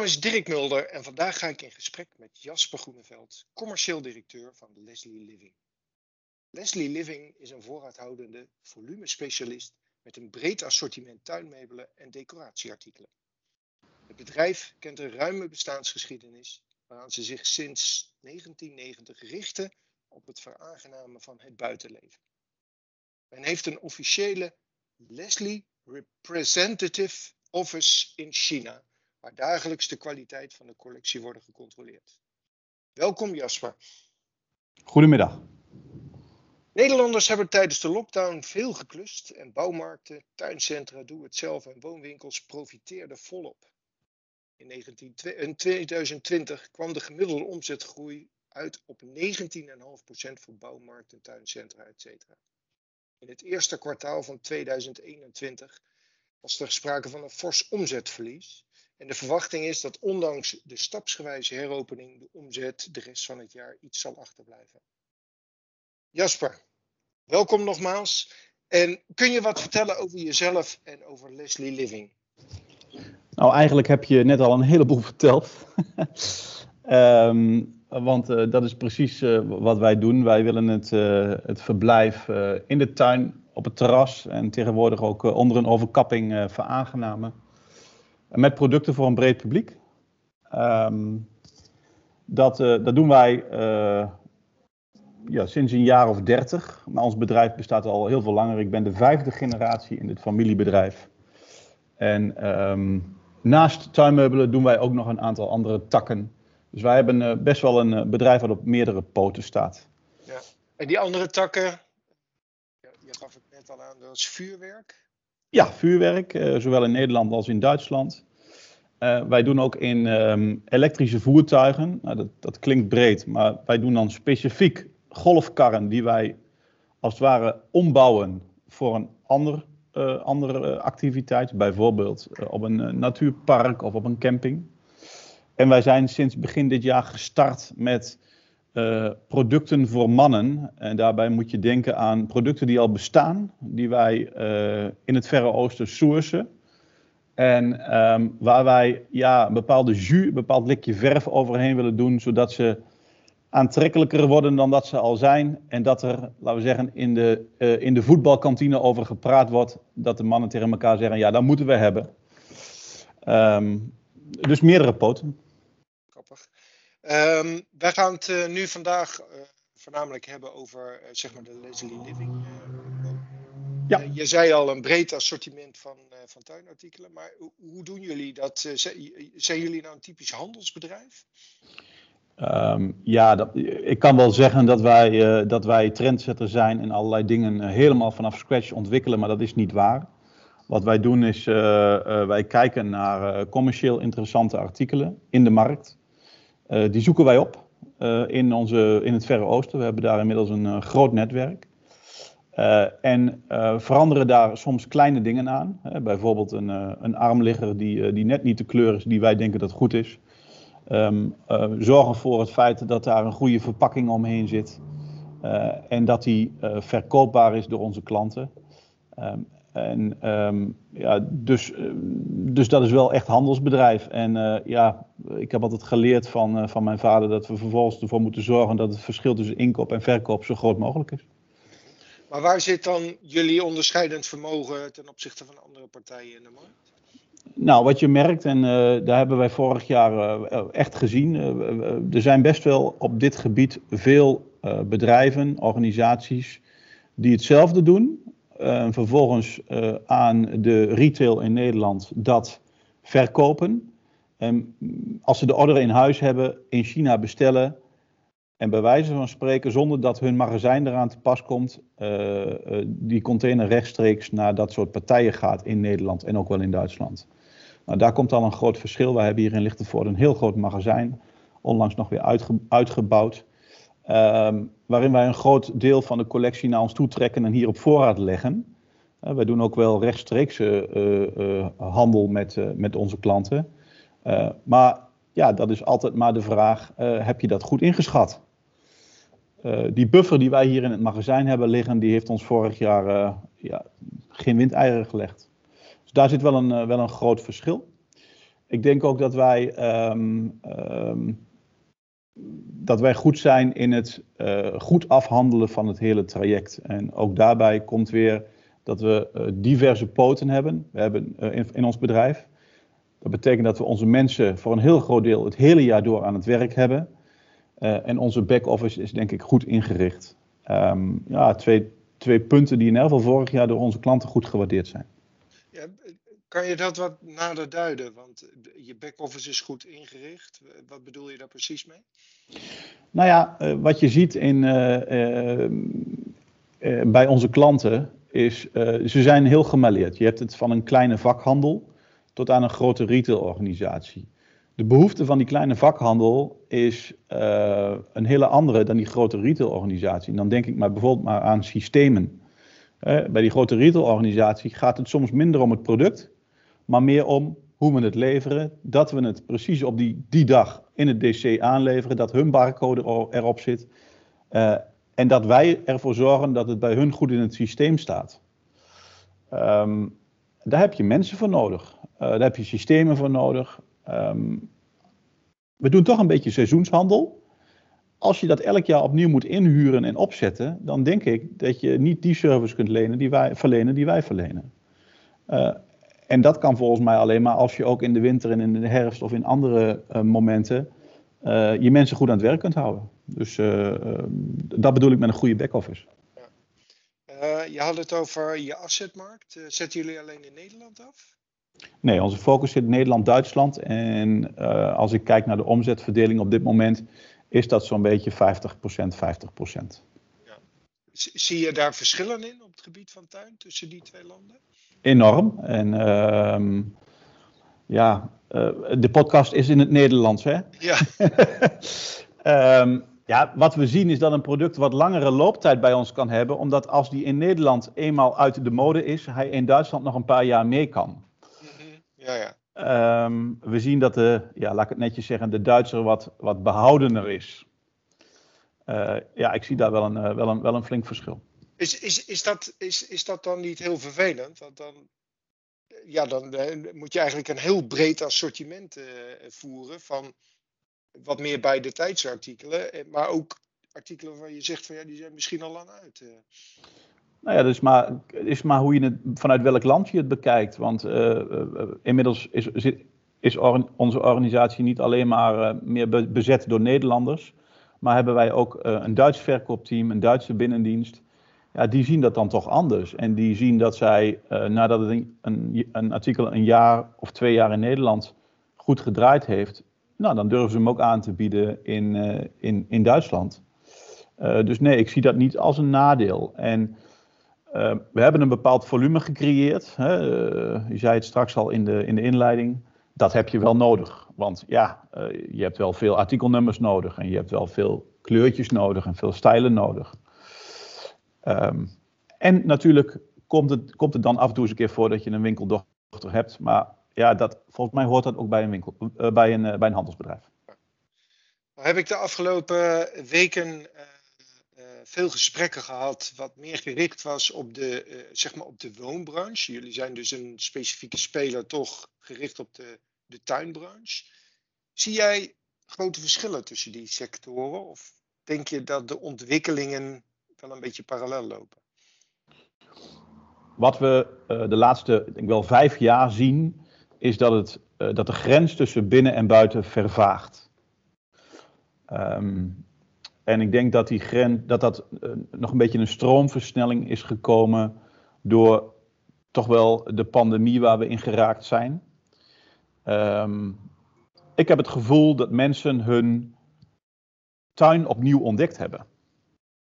naam is Dirk Mulder en vandaag ga ik in gesprek met Jasper Groeneveld, commercieel directeur van Leslie Living. Leslie Living is een voorraadhoudende volumespecialist met een breed assortiment tuinmeubelen en decoratieartikelen. Het bedrijf kent een ruime bestaansgeschiedenis waaraan ze zich sinds 1990 richten op het veraangenamen van het buitenleven. Men heeft een officiële Leslie Representative Office in China, waar dagelijks de kwaliteit van de collectie wordt gecontroleerd. Welkom Jasper. Goedemiddag. Nederlanders hebben tijdens de lockdown veel geklust en bouwmarkten, tuincentra, doe-het-zelf en woonwinkels profiteerden volop. In 2020 kwam de gemiddelde omzetgroei uit op 19,5% voor bouwmarkten, tuincentra, etc. In het eerste kwartaal van 2021 was er sprake van een fors omzetverlies. En de verwachting is dat ondanks de stapsgewijze heropening de omzet de rest van het jaar iets zal achterblijven. Jasper, welkom nogmaals. En kun je wat vertellen over jezelf en over Leslie Living? Nou, eigenlijk heb je net al een heleboel verteld. um, want uh, dat is precies uh, wat wij doen. Wij willen het, uh, het verblijf in de tuin, op het terras en tegenwoordig ook onder een overkapping veraangenamen. Met producten voor een breed publiek. Um, dat, dat doen wij ja, sinds een jaar of dertig. Maar ons bedrijf bestaat al heel veel langer. Ik ben de vijfde generatie in dit familiebedrijf. En um, naast tuinmeubelen doen wij ook nog een aantal andere takken. Dus wij hebben uh, best wel een uh, bedrijf dat op meerdere poten staat. Ja. En die andere takken, je gaf het net al aan, dat is vuurwerk? Ja, vuurwerk, uh, zowel in Nederland als in Duitsland. wij doen ook in um, elektrische voertuigen. Nou, dat, dat klinkt breed, maar wij doen dan specifiek golfkarren die wij als het ware ombouwen voor een ander, uh, andere activiteit. Bijvoorbeeld op een natuurpark of op een camping. En wij zijn sinds begin dit jaar gestart met producten voor mannen. En daarbij moet je denken aan producten die al bestaan, die wij in het Verre Oosten sourcen. En um, waar wij ja, een bepaalde jus, een bepaald likje verf overheen willen doen, zodat ze aantrekkelijker worden dan dat ze al zijn. En dat er, laten we zeggen, in de, uh, in de voetbalkantine over gepraat wordt. Dat de mannen tegen elkaar zeggen, ja, dat moeten we hebben. Um, dus meerdere poten. Um, wij gaan het uh, nu vandaag uh, voornamelijk hebben over zeg maar de Leslie Living. ja. je zei al een breed assortiment van, van tuinartikelen. Maar hoe doen jullie dat? zijn jullie nou een typisch handelsbedrijf? Um, ja, dat, ik kan wel zeggen dat wij, uh, dat wij trendsetter zijn en allerlei dingen uh, helemaal vanaf scratch ontwikkelen, maar dat is niet waar. Wat wij doen is, uh, wij kijken naar commercieel interessante artikelen in de markt. Die zoeken wij op in, onze, in het Verre Oosten. We hebben daar inmiddels een groot netwerk. en veranderen daar soms kleine dingen aan. bijvoorbeeld een, een armligger die, die net niet de kleur is die wij denken dat goed is. Uh, zorgen voor het feit dat daar een goede verpakking omheen zit. Uh, en dat die uh, verkoopbaar is door onze klanten. Um, en um, ja, dus, dus dat is wel echt handelsbedrijf. En ja, ik heb altijd geleerd van, van mijn vader dat we vervolgens ervoor moeten zorgen dat het verschil tussen inkoop en verkoop zo groot mogelijk is. Maar waar zit dan jullie onderscheidend vermogen ten opzichte van andere partijen in de markt? Nou, wat je merkt, en uh, daar hebben wij vorig jaar echt gezien, er zijn best wel op dit gebied veel bedrijven, organisaties die hetzelfde doen. En vervolgens aan de retail in Nederland dat verkopen. En als ze de order in huis hebben, in China bestellen en bij wijze van spreken, zonder dat hun magazijn eraan te pas komt, die container rechtstreeks naar dat soort partijen gaat in Nederland en ook wel in Duitsland. Nou, daar komt al een groot verschil. Wij hebben hier in Lichtenvoorde een heel groot magazijn, onlangs nog weer uitge uitgebouwd. Um, waarin wij een groot deel van de collectie naar ons toe trekken en hier op voorraad leggen. Uh, wij doen ook wel rechtstreeks uh, uh, handel met, met onze klanten. maar ja, dat is altijd maar de vraag: heb je dat goed ingeschat? die buffer die wij hier in het magazijn hebben liggen, die heeft ons vorig jaar ja, geen windeieren gelegd. Dus daar zit wel een, wel een groot verschil. Ik denk ook dat wij, ehm, ehm, dat wij goed zijn in het uh, goed afhandelen van het hele traject. En ook daarbij komt weer dat we uh, diverse poten hebben. We hebben uh, in, ons bedrijf. Dat betekent dat we onze mensen voor een heel groot deel het hele jaar door aan het werk hebben. en onze back-office is denk ik goed ingericht. Um, ja, twee, twee punten die in ieder geval vorig jaar door onze klanten goed gewaardeerd zijn. Ja, kan je dat wat nader duiden? Want je back-office is goed ingericht. Wat bedoel je daar precies mee? Nou ja, uh, wat je ziet in, uh, uh, bij onze klanten is, ze zijn heel gemaleerd. Je hebt het van een kleine vakhandel tot aan een grote retailorganisatie. De behoefte van die kleine vakhandel is een hele andere dan die grote retailorganisatie. Dan denk ik maar bijvoorbeeld maar aan systemen. bij die grote retailorganisatie gaat het soms minder om het product, maar meer om hoe we het leveren, dat we het precies op die, die dag in het DC aanleveren, dat hun barcode erop zit uh, en dat wij ervoor zorgen dat het bij hun goed in het systeem staat. Um, daar heb je mensen voor nodig, uh, daar heb je systemen voor nodig. Um, we doen toch een beetje seizoenshandel. Als je dat elk jaar opnieuw moet inhuren en opzetten, dan denk ik dat je niet die service kunt lenen die wij, verlenen die wij verlenen. Uh, en dat kan volgens mij alleen maar als je ook in de winter en in de herfst of in andere uh, momenten uh, je mensen goed aan het werk kunt houden. Dus uh, dat bedoel ik met een goede back-office. Ja. je had het over je assetmarkt. zetten jullie alleen in Nederland af? Nee, onze focus zit in Nederland-Duitsland. En als ik kijk naar de omzetverdeling op dit moment, is dat zo'n beetje 50%, 50%. Zie je daar verschillen in op het gebied van tuin tussen die twee landen? enorm. En uh, ja, uh, de podcast is in het Nederlands, hè? Ja. um, ja, wat we zien is dat een product wat langere looptijd bij ons kan hebben, omdat als die in Nederland eenmaal uit de mode is, hij in Duitsland nog een paar jaar mee kan. Mm-hmm. Ja, ja. Um, we zien dat de, ja, laat ik het netjes zeggen, de Duitser wat, wat behoudener is. Uh, ja, ik zie daar wel een, uh, wel een, wel een flink verschil. Is, is, is, dat, is, is dat dan niet heel vervelend? Want dan, ja, dan uh, moet je eigenlijk een heel breed assortiment voeren van wat meer bij de tijdsartikelen, maar ook artikelen waar je zegt van ja, die zijn misschien al lang uit. Nou ja, is maar, is maar hoe je het, vanuit welk land je het bekijkt. Want inmiddels is, is or, onze organisatie niet alleen maar meer bezet door Nederlanders, maar hebben wij ook een Duits verkoopteam, een Duitse binnendienst ja, die zien dat dan toch anders. En die zien dat zij, uh, nadat het een, een, artikel een jaar of twee jaar in Nederland goed gedraaid heeft, nou, dan durven ze hem ook aan te bieden in, uh, in, in Duitsland. Dus nee, ik zie dat niet als een nadeel. En we hebben een bepaald volume gecreëerd. Hè? je zei het straks al in de, in de inleiding. Dat heb je wel nodig. Want ja, je hebt wel veel artikelnummers nodig. En je hebt wel veel kleurtjes nodig en veel stijlen nodig. Um, en natuurlijk komt het, komt het dan af en toe eens een keer voor dat je een winkeldochter hebt. Maar ja, dat, volgens mij hoort dat ook bij een, winkel, uh, bij een, uh, bij een handelsbedrijf. Nou heb ik de afgelopen weken veel gesprekken gehad wat meer gericht was op de, zeg maar op de woonbranche. Jullie zijn dus een specifieke speler toch gericht op de, de tuinbranche. Zie jij grote verschillen tussen die sectoren? Of denk je dat de ontwikkelingen wel een beetje parallel lopen. Wat we uh, de laatste, denk wel vijf jaar zien, is dat, het, uh, dat de grens tussen binnen en buiten vervaagt. Um, en ik denk dat die grens, dat, dat uh, nog een beetje een stroomversnelling is gekomen door toch wel de pandemie waar we in geraakt zijn. Um, ik heb het gevoel dat mensen hun tuin opnieuw ontdekt hebben.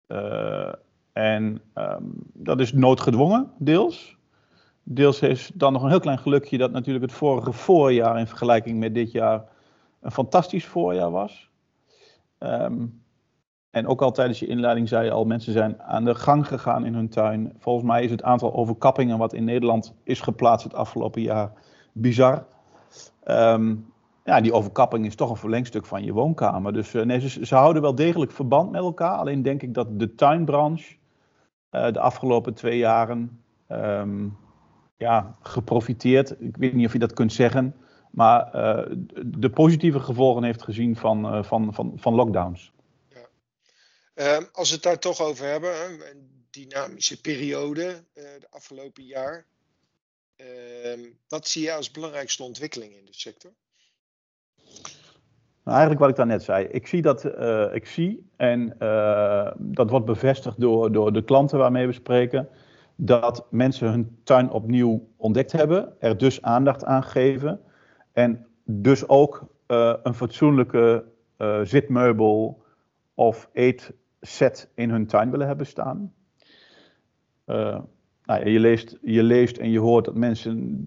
Uh, en um, dat is noodgedwongen, deels. Deels is dan nog een heel klein gelukje dat natuurlijk het vorige voorjaar in vergelijking met dit jaar een fantastisch voorjaar was. Um, en ook al tijdens je inleiding zei je al, mensen zijn aan de gang gegaan in hun tuin. Volgens mij is het aantal overkappingen wat in Nederland is geplaatst het afgelopen jaar bizar. Um, ja, die overkapping is toch een verlengstuk van je woonkamer. Dus uh, nee, ze, ze, houden wel degelijk verband met elkaar. Alleen denk ik dat de tuinbranche uh, de afgelopen twee jaren um, ja, geprofiteerd, ik weet niet of je dat kunt zeggen, maar de positieve gevolgen heeft gezien van, van, van, van lockdowns. Ja. Ehm, als we het daar toch over hebben, een dynamische periode de afgelopen jaar. Ehm, wat zie je als belangrijkste ontwikkeling in de sector? Nou, eigenlijk wat ik daarnet zei. Ik zie dat, uh, ik zie, en uh, dat wordt bevestigd door, door de klanten waarmee we spreken, dat mensen hun tuin opnieuw ontdekt hebben, er dus aandacht aan geven en dus ook uh, een fatsoenlijke zitmeubel of eetset in hun tuin willen hebben staan nou, je, leest, je leest en je hoort dat mensen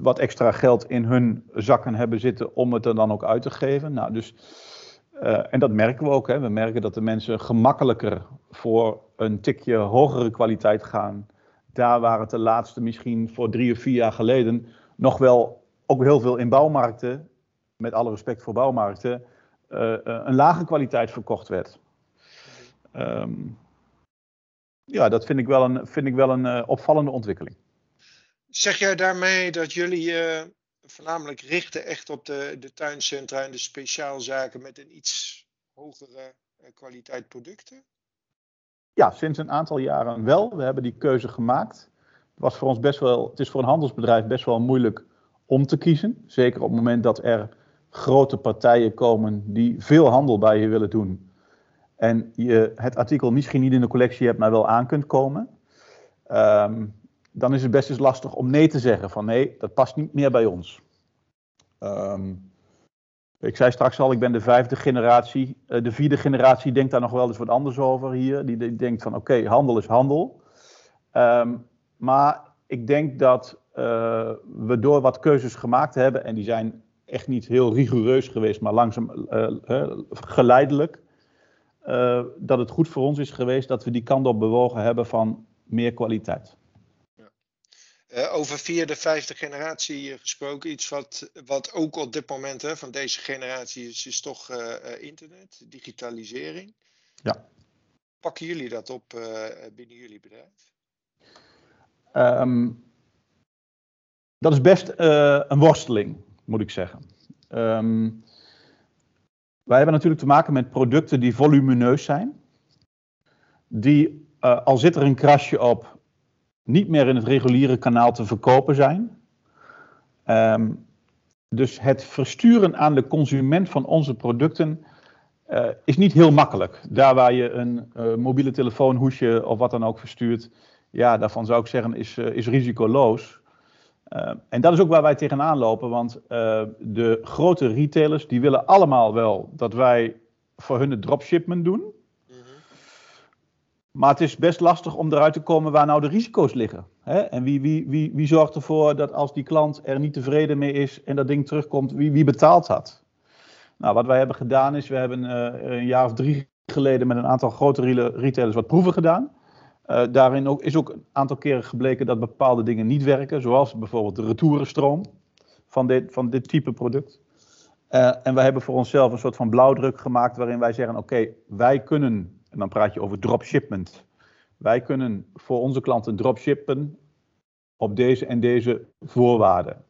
wat extra geld in hun zakken hebben zitten om het er dan ook uit te geven. Nou, dus, uh, en dat merken we ook. Hè. We merken dat de mensen gemakkelijker voor een tikje hogere kwaliteit gaan. Daar waar het de laatste misschien voor drie of vier jaar geleden nog wel ook heel veel in bouwmarkten, met alle respect voor bouwmarkten, uh, een lage kwaliteit verkocht werd. Um, ja, dat vind ik wel een, vind ik wel een uh, opvallende ontwikkeling. Zeg jij daarmee dat jullie uh, voornamelijk richten echt op de, de tuincentra en de speciaalzaken met een iets hogere uh, kwaliteit producten? Ja, sinds een aantal jaren wel. We hebben die keuze gemaakt. Het, was voor ons best wel, het is voor een handelsbedrijf best wel moeilijk om te kiezen. Zeker op het moment dat er grote partijen komen die veel handel bij je willen doen en je het artikel misschien niet in de collectie hebt, maar wel aan kunt komen, ehm, dan is het best eens lastig om nee te zeggen van nee, dat past niet meer bij ons. Um, ik zei straks al, ik ben de vijfde generatie. Uh, de vierde generatie denkt daar nog wel eens wat anders over hier. Die, denkt van oké, handel is handel. Um, maar ik denk dat uh, we door wat keuzes gemaakt hebben, en die zijn echt niet heel rigoureus geweest, maar langzaam uh, geleidelijk, uh, dat het goed voor ons is geweest dat we die kant op bewogen hebben van meer kwaliteit. Uh, over vierde, vijfde generatie gesproken, iets wat, wat ook op dit moment hè, van deze generatie is, is toch uh, internet, digitalisering. Ja. Pakken jullie dat op binnen jullie bedrijf? Um, dat is best een worsteling, moet ik zeggen. Um, wij hebben natuurlijk te maken met producten die volumineus zijn. Die, uh, al zit er een krasje op, niet meer in het reguliere kanaal te verkopen zijn. Um, dus het versturen aan de consument van onze producten uh, is niet heel makkelijk. Daar waar je een uh, mobiele telefoonhoesje of wat dan ook verstuurt, ja, daarvan zou ik zeggen is, is risicoloos. Uh, en dat is ook waar wij tegenaan lopen, want uh, de grote retailers die willen allemaal wel dat wij voor hun het dropshipment doen. Mm -hmm. Maar het is best lastig om eruit te komen waar nou de risico's liggen. Hè? En wie, wie, wie, wie zorgt ervoor dat als die klant er niet tevreden mee is en dat ding terugkomt, wie, wie betaalt dat? Nou, wat wij hebben gedaan is, we hebben uh, een jaar of drie geleden met een aantal grote retailers wat proeven gedaan. Uh, daarin ook, is ook een aantal keren gebleken dat bepaalde dingen niet werken, zoals bijvoorbeeld de retourenstroom van dit, van dit type product. Uh, en wij hebben voor onszelf een soort van blauwdruk gemaakt waarin wij zeggen: oké, wij kunnen, en dan praat je over dropshipment, wij kunnen voor onze klanten dropshippen op deze en deze voorwaarden.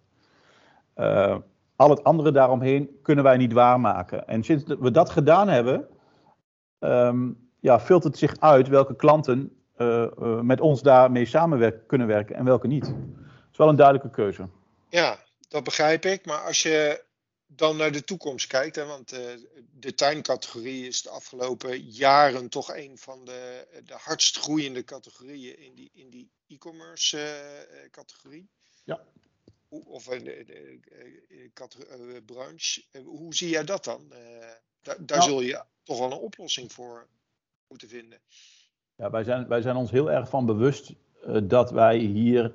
Uh, al het andere daaromheen kunnen wij niet waarmaken. En sinds we dat gedaan hebben, um, ja, filtert zich uit welke klanten met ons daarmee samenwerken, kunnen werken en welke niet. Dat is wel een duidelijke keuze. Ja, dat begrijp ik. Maar als je dan naar de toekomst kijkt, hè, want uh, de tuincategorie is de afgelopen jaren toch een van de, de hardst groeiende categorieën in die, in die e-commerce categorie. Ja. Of de, de, de branche. Hoe zie jij dat dan? daar daar nou, zul je toch wel een oplossing voor moeten vinden. Ja, wij, zijn, wij zijn ons heel erg van bewust uh, dat wij hier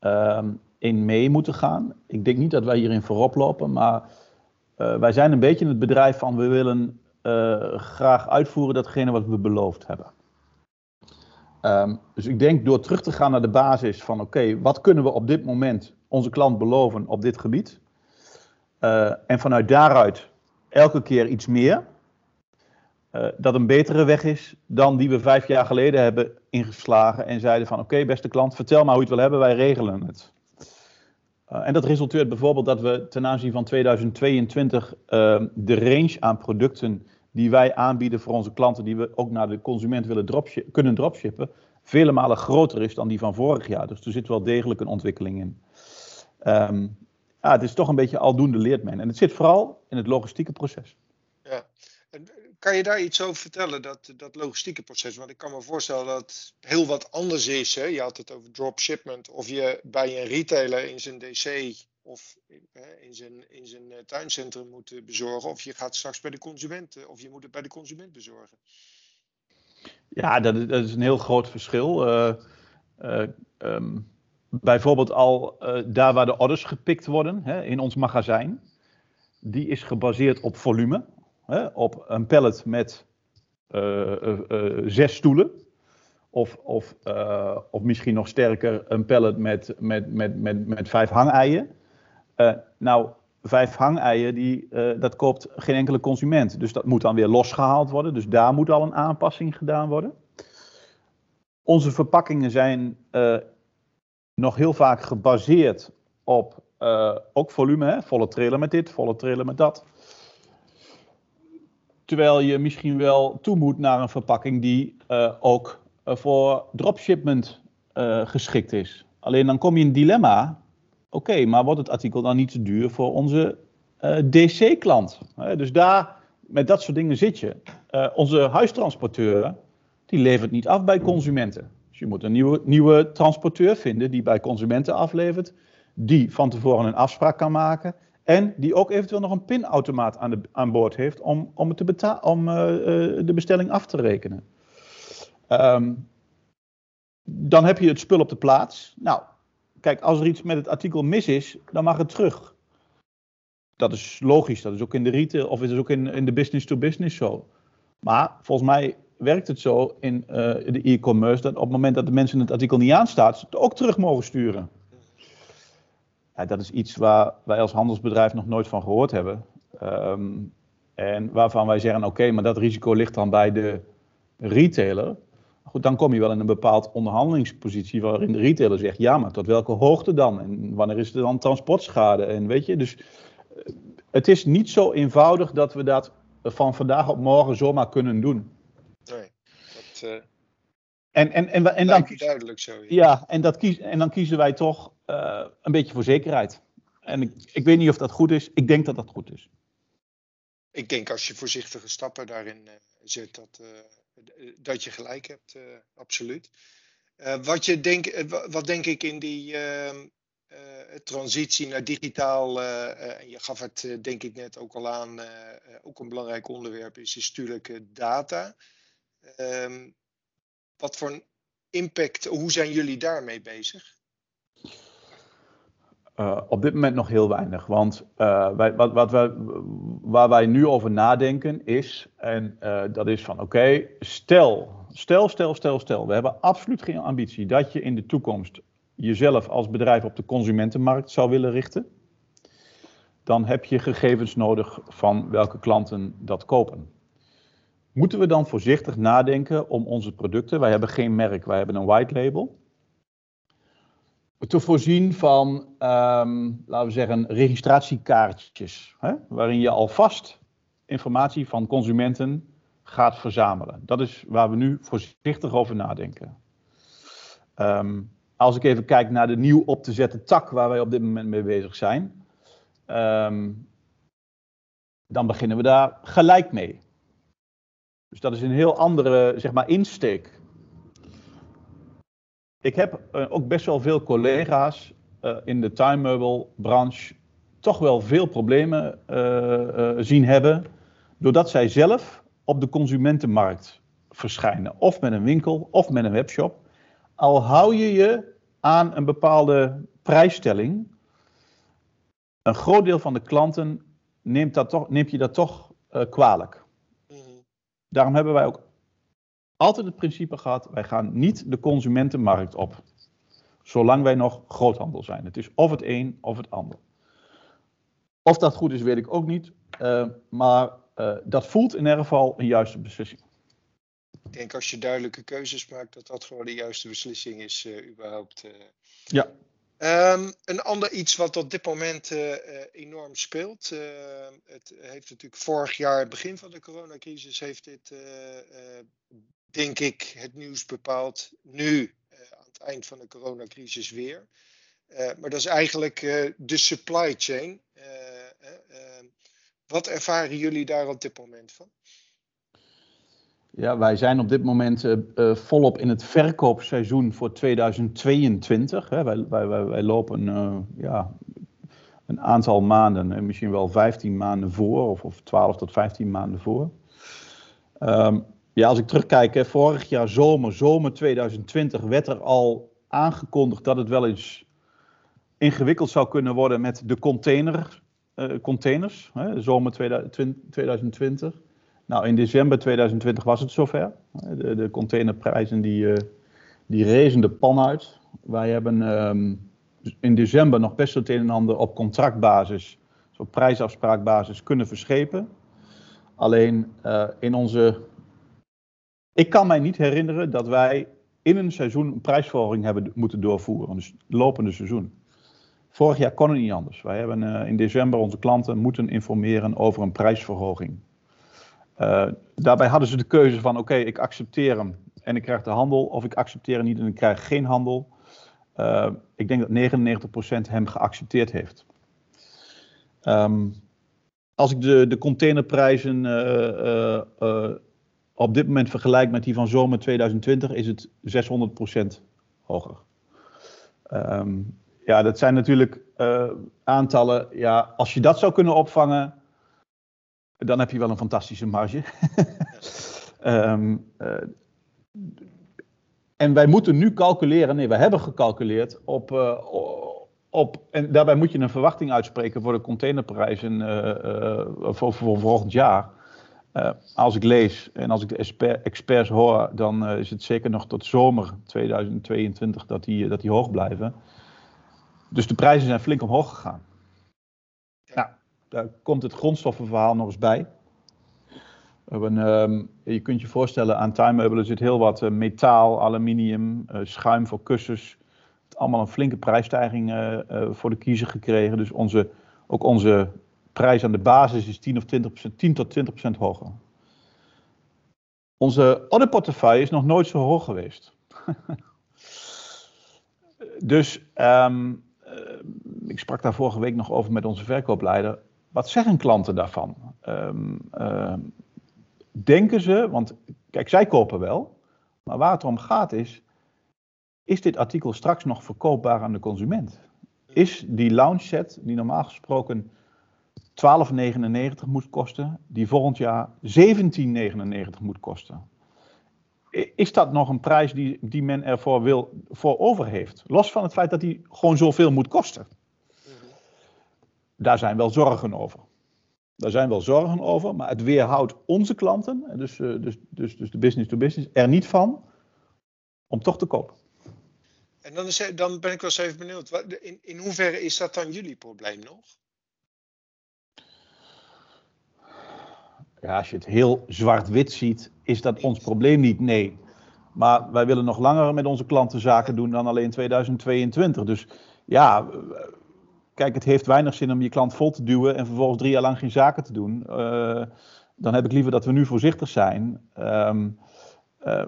uh, in mee moeten gaan. Ik denk niet dat wij hierin voorop lopen, maar uh, wij zijn een beetje het bedrijf van we willen uh, graag uitvoeren datgene wat we beloofd hebben. Um, dus ik denk door terug te gaan naar de basis van oké, wat kunnen we op dit moment onze klant beloven op dit gebied? en vanuit daaruit elke keer iets meer uh, dat een betere weg is dan die we vijf jaar geleden hebben ingeslagen en zeiden van oké beste klant, vertel maar hoe je het wil hebben, wij regelen het. Uh, en dat resulteert bijvoorbeeld dat we ten aanzien van 2022 uh, de range aan producten die wij aanbieden voor onze klanten, die we ook naar de consument willen dropship, kunnen dropshippen, vele malen groter is dan die van vorig jaar. Dus er zit wel degelijk een ontwikkeling in. Um, ja, het is toch een beetje aldoende leert men. En het zit vooral in het logistieke proces. Kan je daar iets over vertellen, dat, dat logistieke proces? Want ik kan me voorstellen dat heel wat anders is. Hè? Je had het over dropshipment. Of je bij een retailer in zijn DC of in zijn, in zijn eh, tuincentrum moet bezorgen. Of je gaat straks bij de consument, eh, of je moet het bij de consument bezorgen. Ja, dat is, dat is een heel groot verschil. Um, bijvoorbeeld al daar waar de orders gepikt worden hè, in ons magazijn. Die is gebaseerd op volume. Op een pallet met zes stoelen. Of, of, of misschien nog sterker, een pallet met, met, met, met, met vijf hangeien. nou, vijf hangeien, die, dat koopt geen enkele consument. Dus dat moet dan weer losgehaald worden. Dus daar moet al een aanpassing gedaan worden. Onze verpakkingen zijn nog heel vaak gebaseerd op ook volume. Hè? Volle trailer met dit, volle trailer met dat. Terwijl je misschien wel toe moet naar een verpakking die ook voor dropshipment geschikt is. Alleen dan kom je in een dilemma Oké, maar wordt het artikel dan niet te duur voor onze uh, eh, DC-klant? dus daar, met dat soort dingen zit je. Uh, onze huistransporteur, die levert niet af bij consumenten. Dus je moet een nieuwe, nieuwe transporteur vinden die bij consumenten aflevert. Die van tevoren een afspraak kan maken. En die ook eventueel nog een pinautomaat aan, de, aan boord heeft om, om, het te om uh, de bestelling af te rekenen. Um, dan heb je het spul op de plaats. Nou, kijk, als er iets met het artikel mis is, dan mag het terug. Dat is logisch, dat is ook in de retail of is ook in, in de business-to-business zo. Maar volgens mij werkt het zo in uh, de e-commerce dat op het moment dat de mensen het artikel niet aanstaat, ze het ook terug mogen sturen. Ja, dat is iets waar wij als handelsbedrijf nog nooit van gehoord hebben. Um, en waarvan wij zeggen, oké, okay, maar dat risico ligt dan bij de retailer. Goed, dan kom je wel in een bepaald onderhandelingspositie waarin de retailer zegt, ja, maar tot welke hoogte dan? En wanneer is er dan transportschade? En weet je, dus eh, het is niet zo eenvoudig dat we dat van vandaag op morgen zomaar kunnen doen. Nee, dat uh, en, en, en, en dan, duidelijk zo. Ja, ja en, dat kies, en dan kiezen wij toch uh, een beetje voor zekerheid. En ik, ik weet niet of dat goed is. Ik denk dat dat goed is. Ik denk als je voorzichtige stappen daarin uh, zet, dat, dat je gelijk hebt, absoluut. Wat, je denk, wat denk ik in die ehm, transitie naar digitaal, je gaf het denk ik net ook al aan, ook een belangrijk onderwerp is, is natuurlijk data. Ehm, wat voor impact, hoe zijn jullie daarmee bezig? Uh, op dit moment nog heel weinig. Want uh, wij, wat, wat wij, waar wij nu over nadenken is, en uh, dat is van oké, stel, stel, stel, stel, stel, we hebben absoluut geen ambitie dat je in de toekomst jezelf als bedrijf op de consumentenmarkt zou willen richten. Dan heb je gegevens nodig van welke klanten dat kopen. Moeten we dan voorzichtig nadenken om onze producten, wij hebben geen merk, wij hebben een white label te voorzien van, um, laten we zeggen, registratiekaartjes, hè, waarin je alvast informatie van consumenten gaat verzamelen. Dat is waar we nu voorzichtig over nadenken. Um, als ik even kijk naar de nieuw op te zetten tak waar wij op dit moment mee bezig zijn, um, dan beginnen we daar gelijk mee. Dus dat is een heel andere zeg maar, insteek ik heb uh, ook best wel veel collega's uh, in de tuinmeubelbranche toch wel veel problemen uh, zien hebben. Doordat zij zelf op de consumentenmarkt verschijnen. Of met een winkel of met een webshop. Al hou je je aan een bepaalde prijsstelling. Een groot deel van de klanten neemt, dat toch, neemt je dat toch kwalijk. Mhm. Daarom hebben wij ook altijd het principe gehad, wij gaan niet de consumentenmarkt op. Zolang wij nog groothandel zijn. Het is of het een of het ander. Of dat goed is, weet ik ook niet. Uh, maar uh, dat voelt in ieder geval een juiste beslissing. Ik denk als je duidelijke keuzes maakt, dat dat gewoon de juiste beslissing is, uh, überhaupt. Ja. Ehm, een ander iets wat op dit moment uh, enorm speelt. Uh, het heeft natuurlijk vorig jaar, begin van de coronacrisis, heeft dit, denk ik, het nieuws bepaald. Nu, aan het eind van de coronacrisis weer. maar dat is eigenlijk de supply chain. wat ervaren jullie daar op dit moment van? Ja, wij zijn op dit moment volop in het verkoopseizoen voor 2022. Hè. Wij, wij, wij, lopen ja, een aantal maanden, misschien wel 15 maanden voor, of, of 12 tot 15 maanden voor. Um, ja, als ik terugkijk, hè, vorig jaar zomer, zomer 2020, werd er al aangekondigd dat het wel eens ingewikkeld zou kunnen worden met de container, containers, hè, zomer 2020. Nou, in december 2020 was het zover. De, de containerprijzen die, uh, die rezen de pan uit. Wij hebben um, in december nog best het een en ander op contractbasis, op prijsafspraakbasis kunnen verschepen. Alleen uh, in onze. Ik kan mij niet herinneren dat wij in een seizoen een prijsverhoging hebben moeten doorvoeren, dus het lopende seizoen. Vorig jaar kon het niet anders. Wij hebben uh, in december onze klanten moeten informeren over een prijsverhoging. Uh, daarbij hadden ze de keuze van: oké, ik accepteer hem en ik krijg de handel, of ik accepteer hem niet en ik krijg geen handel. Uh, ik denk dat 99% hem geaccepteerd heeft. Um, als ik de, de containerprijzen op dit moment vergelijk met die van zomer 2020, is het 600% hoger. Um, ja, dat zijn natuurlijk aantallen. Ja, als je dat zou kunnen opvangen, dan heb je wel een fantastische marge. um, uh, en wij moeten nu calculeren, nee, wij hebben gecalculeerd op, uh, op, en daarbij moet je een verwachting uitspreken voor de containerprijzen voor, voor, volgend jaar. Als ik lees en als ik de experts hoor, dan is het zeker nog tot zomer 2022 dat die, dat die hoog blijven. Dus de prijzen zijn flink omhoog gegaan. Nou, daar komt het grondstoffenverhaal nog eens bij. Um, je kunt je voorstellen, aan tuinmeubelen zit heel wat uh, metaal, aluminium, uh, schuim voor kussens. Het allemaal een flinke prijsstijging voor de kiezer gekregen. Dus onze, ook onze prijs aan de basis is 10, of 20%, 10 tot 20% hoger. Onze orderportefeuille is nog nooit zo hoog geweest. dus um, ik sprak daar vorige week nog over met onze verkoopleider wat zeggen klanten daarvan? Um, uh, denken ze, want kijk, zij kopen wel, maar waar het om gaat is, is dit artikel straks nog verkoopbaar aan de consument? Is die lounge set, die normaal gesproken 12,99 moet kosten, die volgend jaar 17,99 moet kosten? Is dat nog een prijs die, die men ervoor wil, voor over heeft? Los van het feit dat die gewoon zoveel moet kosten daar zijn wel zorgen over. Daar zijn wel zorgen over, maar het weerhoudt onze klanten, dus, uh, dus, dus, dus de business to business, er niet van om toch te kopen. En dan, dan ben ik wel eens even benieuwd, in, in hoeverre is dat dan jullie probleem nog? Ja, als je het heel zwart-wit ziet, is dat ons probleem niet, nee. Maar wij willen nog langer met onze klanten zaken doen dan alleen 2022. Dus ja, kijk, het heeft weinig zin om je klant vol te duwen en vervolgens drie jaar lang geen zaken te doen. Uh, dan heb ik liever dat we nu voorzichtig zijn. Um, uh,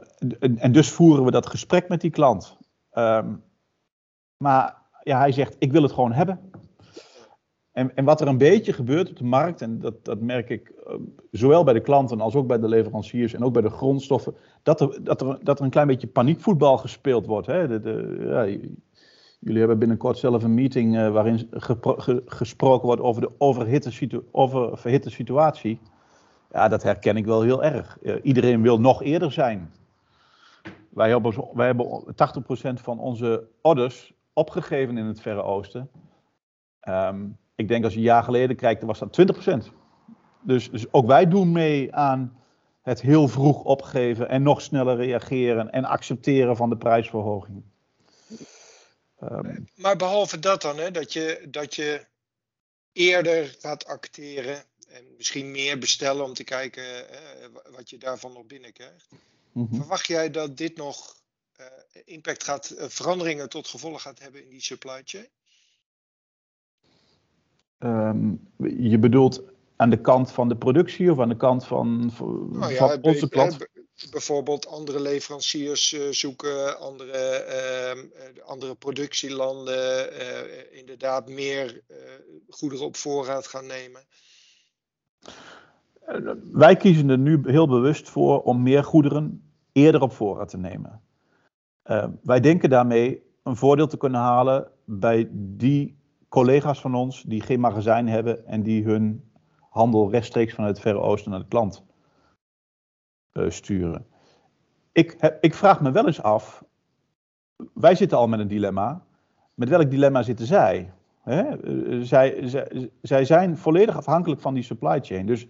en, dus voeren we dat gesprek met die klant. Um, maar ja, hij zegt, ik wil het gewoon hebben. En, en, wat er een beetje gebeurt op de markt, en dat, dat merk ik uh, zowel bij de klanten als ook bij de leveranciers en ook bij de grondstoffen, dat er, dat dat er een klein beetje paniekvoetbal gespeeld wordt. Hè? De, de, ja, Jullie hebben binnenkort zelf een meeting uh, waarin ge gesproken wordt over de overhitte oververhitte situatie. Ja, dat herken ik wel heel erg. Uh, iedereen wil nog eerder zijn. Wij hebben, hebben 80% van onze orders opgegeven in het Verre Oosten. Um, ik denk als je een jaar geleden kijkt, was dat 20%. Dus, dus ook wij doen mee aan het heel vroeg opgeven en nog sneller reageren en accepteren van de prijsverhoging. Um, maar behalve dat dan, hè, dat, je, dat je eerder gaat acteren en misschien meer bestellen om te kijken wat je daarvan nog binnenkrijgt. Mm -hmm. Verwacht jij dat dit nog uh, impact gaat, veranderingen tot gevolg gaat hebben in die supply chain? Ehm, je bedoelt aan de kant van de productie of aan de kant van, van, nou ja, onze klant? Bijvoorbeeld andere leveranciers uh, zoeken, andere, uh, andere productielanden, uh, inderdaad meer goederen op voorraad gaan nemen. Wij kiezen er nu heel bewust voor om meer goederen eerder op voorraad te nemen. wij denken daarmee een voordeel te kunnen halen bij die collega's van ons die geen magazijn hebben en die hun handel rechtstreeks vanuit het Verre Oosten naar de klant uh, sturen. Ik, ik vraag me wel eens af, wij zitten al met een dilemma. Met welk dilemma zitten zij? Hè? Eh, zij, zij, zij zijn volledig afhankelijk van die supply chain. Dus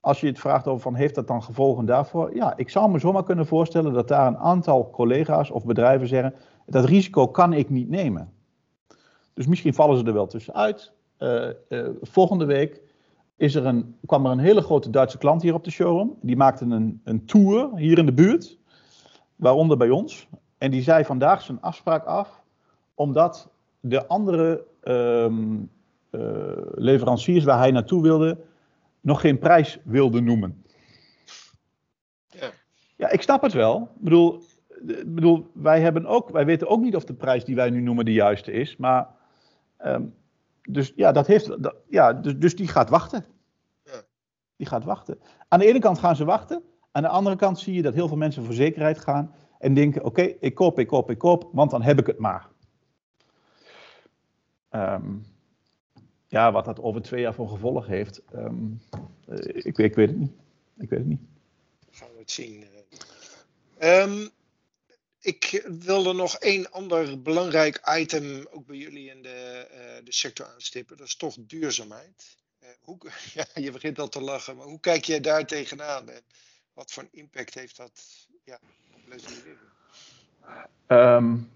als je het vraagt over van heeft dat dan gevolgen daarvoor? Ja, ik zou me zomaar kunnen voorstellen dat daar een aantal collega's of bedrijven zeggen, dat risico kan ik niet nemen. Dus misschien vallen ze er wel tussenuit. Uh, uh, volgende week is er een, kwam er een hele grote Duitse klant hier op de showroom. Die maakte een, een tour hier in de buurt, waaronder bij ons. En die zei vandaag zijn afspraak af, omdat de andere um, uh, leveranciers waar hij naartoe wilde, nog geen prijs wilde noemen. Ja, ja ik snap het wel. Ik bedoel, bedoel, wij, hebben ook, wij weten ook niet of de prijs die wij nu noemen de juiste is. Maar um, dus ja, dat heeft, dat, ja dus, dus die gaat wachten. Ja. Die gaat wachten. Aan de ene kant gaan ze wachten. Aan de andere kant zie je dat heel veel mensen voor zekerheid gaan. En denken: oké, ik koop, ik koop, ik koop, want dan heb ik het maar. Um, ja, wat dat over twee jaar voor gevolg heeft, um, ik, ik, weet het niet. Ik weet het niet. Gaan we het zien. Um, ik wilde nog één ander belangrijk item ook bij jullie in de, uh, de sector aanstippen. Dat is toch duurzaamheid. Uh, hoe, ja, je begint al te lachen, maar hoe kijk jij daar tegenaan? En wat voor impact heeft dat ja, op lesbian um,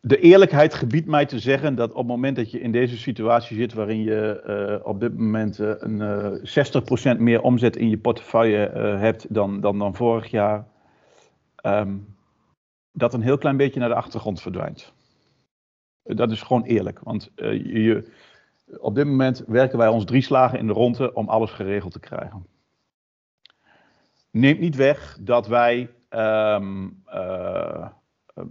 De eerlijkheid gebiedt mij te zeggen dat op het moment dat je in deze situatie zit waarin je uh, op dit moment een 60% meer omzet in je portefeuille hebt dan, dan, dan vorig jaar. Um, dat een heel klein beetje naar de achtergrond verdwijnt. Dat is gewoon eerlijk. Want uh, je, op dit moment werken wij ons drie slagen in de ronde om alles geregeld te krijgen. Neemt niet weg dat wij um, uh,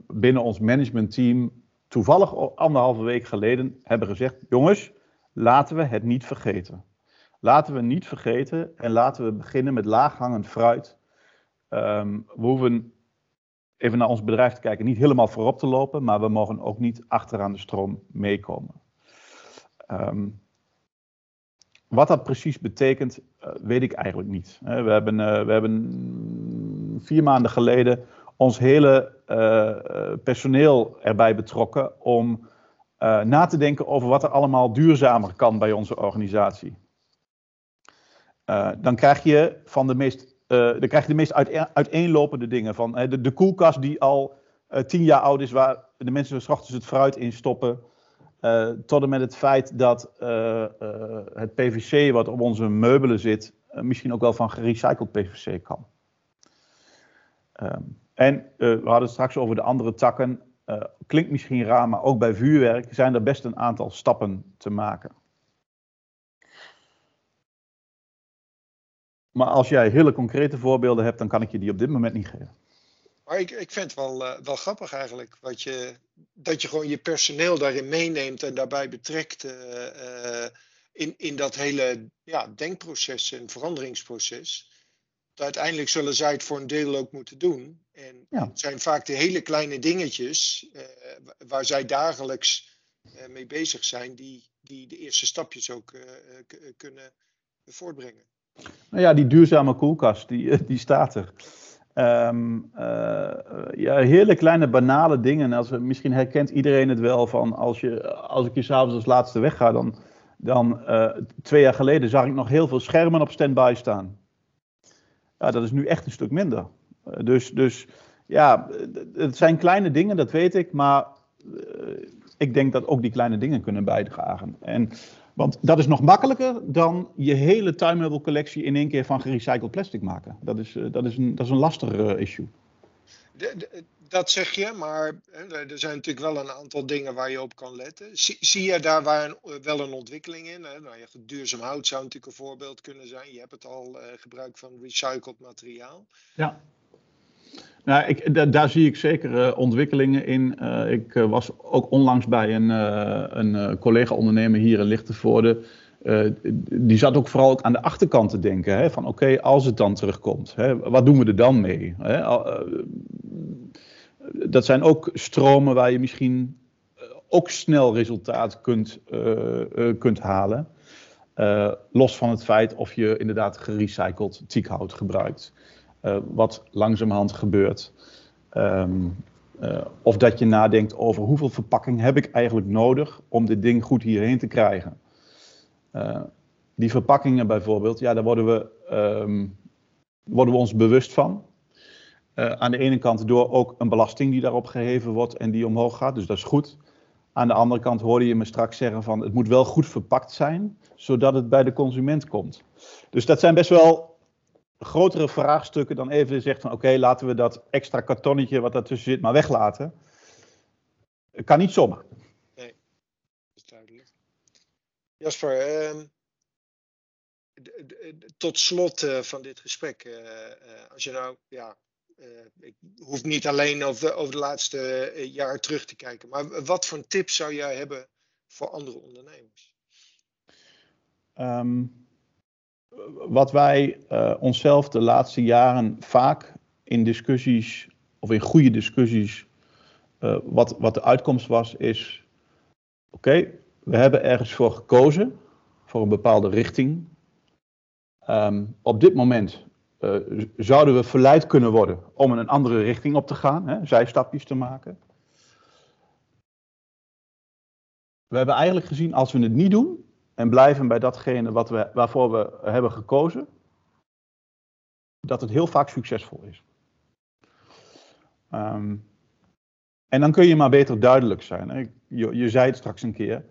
binnen ons managementteam toevallig anderhalve week geleden hebben gezegd: jongens, laten we het niet vergeten. Laten we niet vergeten en laten we beginnen met laaghangend fruit. Um, we hoeven even naar ons bedrijf te kijken, niet helemaal voorop te lopen, maar we mogen ook niet achteraan de stroom meekomen. Um, wat dat precies betekent, uh, weet ik eigenlijk niet. we, hebben, uh, we hebben vier maanden geleden ons hele uh, personeel erbij betrokken om na te denken over wat er allemaal duurzamer kan bij onze organisatie. dan krijg je van de meest dan krijg je de meest uiteenlopende dingen. Van de, de, koelkast die al uh, tien jaar oud is, waar de mensen s ochtends het fruit in stoppen. Uh, tot en met het feit dat het PVC wat op onze meubelen zit, misschien ook wel van gerecycled PVC kan. Um, en we hadden het straks over de andere takken. klinkt misschien raar, maar ook bij vuurwerk zijn er best een aantal stappen te maken. Maar als jij hele concrete voorbeelden hebt, dan kan ik je die op dit moment niet geven. Maar ik, ik vind het wel, uh, wel grappig eigenlijk. Wat je, dat je gewoon je personeel daarin meeneemt en daarbij betrekt uh, uh, in, in dat hele ja, denkproces en veranderingsproces. uiteindelijk zullen zij het voor een deel ook moeten doen. En ja. het zijn vaak de hele kleine dingetjes waar zij dagelijks mee bezig zijn, die, die de eerste stapjes ook kunnen voortbrengen. Nou ja, die duurzame koelkast, die, die staat er. Um, ja, hele kleine banale dingen. Als, misschien herkent iedereen het wel van als, je, als ik je s'avonds als laatste wegga, dan, dan twee jaar geleden zag ik nog heel veel schermen op standby staan. Ja, dat is nu echt een stuk minder. Dus, dus ja, het zijn kleine dingen, dat weet ik, maar ik denk dat ook die kleine dingen kunnen bijdragen. En want dat is nog makkelijker dan je hele tuinmeubelcollectie in één keer van gerecycled plastic maken. Dat is, uh, dat is, een, dat is een lastig uh, issue. dat zeg je, maar er zijn natuurlijk wel een aantal dingen waar je op kan letten. Zie, zie je daar waar een, wel een ontwikkeling in? Hè? Nou, duurzaam hout zou natuurlijk een voorbeeld kunnen zijn. Je hebt het al uh, gebruik van recycled materiaal. Ja. Nou, ik, daar zie ik zeker uh, ontwikkelingen in. Uh, ik was ook onlangs bij een, een collega-ondernemer hier in Lichtenvoorde. die zat ook vooral aan de achterkant te denken. Hè, van oké, als het dan terugkomt, hè, wat doen we er dan mee? Hè? dat zijn ook stromen waar je misschien eh, ook snel resultaat kunt, kunt halen. Los van het feit of je inderdaad gerecycled teakhout gebruikt. Uh, wat langzamerhand gebeurt. Um, of dat je nadenkt over hoeveel verpakking heb ik eigenlijk nodig om dit ding goed hierheen te krijgen. die verpakkingen bijvoorbeeld, ja, daar worden we, um, worden we ons bewust van. Aan de ene kant door ook een belasting die daarop geheven wordt en die omhoog gaat, dus dat is goed. Aan de andere kant hoorde je me straks zeggen van het moet wel goed verpakt zijn, zodat het bij de consument komt. Dus dat zijn best wel grotere vraagstukken dan even zegt van oké, laten we dat extra kartonnetje wat daartussen zit maar weglaten. Het kan niet zomaar. Nee, dat is duidelijk. Jasper, uh, tot slot uh, van dit gesprek, uh, als je nou ja, ik hoef niet alleen over, over de laatste eh, jaar terug te kijken. Maar wat voor tips zou jij hebben voor andere ondernemers? Um, wat wij uh, onszelf de laatste jaren vaak in discussies, of in goede discussies, uh, wat, wat de uitkomst was, is: oké, we hebben ergens voor gekozen, voor een bepaalde richting. Um, op dit moment uh, zouden we verleid kunnen worden om in een andere richting op te gaan, hè, zijstapjes te maken. We hebben eigenlijk gezien, als we het niet doen en blijven bij datgene wat we, waarvoor we hebben gekozen, dat het heel vaak succesvol is. Um, en dan kun je maar beter duidelijk zijn. Je, je, zei het straks een keer.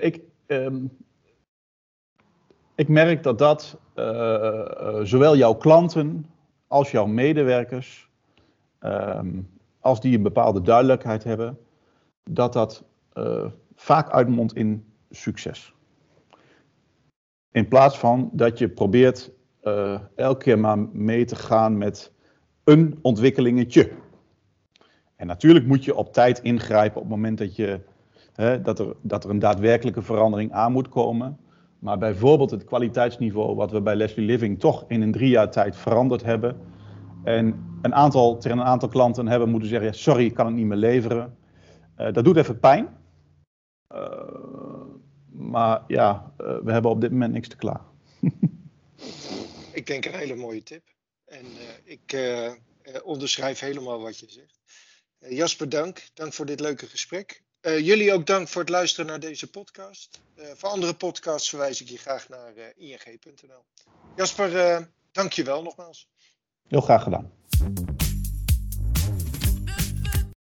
Ik, um, ik merk dat dat uh, zowel jouw klanten als jouw medewerkers, um, als die een bepaalde duidelijkheid hebben, dat dat uh, vaak uitmondt in succes. In plaats van dat je probeert uh, elke keer maar mee te gaan met een ontwikkelingetje. En natuurlijk moet je op tijd ingrijpen op het moment dat, je, hè, dat, er, dat er een daadwerkelijke verandering aan moet komen. Maar bijvoorbeeld het kwaliteitsniveau wat we bij Leslie Living toch in een drie jaar tijd veranderd hebben. En een aantal, tegen een aantal klanten hebben moeten zeggen, sorry, ik kan het niet meer leveren. Uh, dat doet even pijn. Uh, maar ja, uh, we hebben op dit moment niks te klaar. ik denk een hele mooie tip. En ik onderschrijf helemaal wat je zegt. Jasper, dank. Dank voor dit leuke gesprek. Uh, jullie ook dank voor het luisteren naar deze podcast. Uh, voor andere podcasts verwijs ik je graag naar uh, ing.nl. Jasper, dank je wel nogmaals. Heel graag gedaan.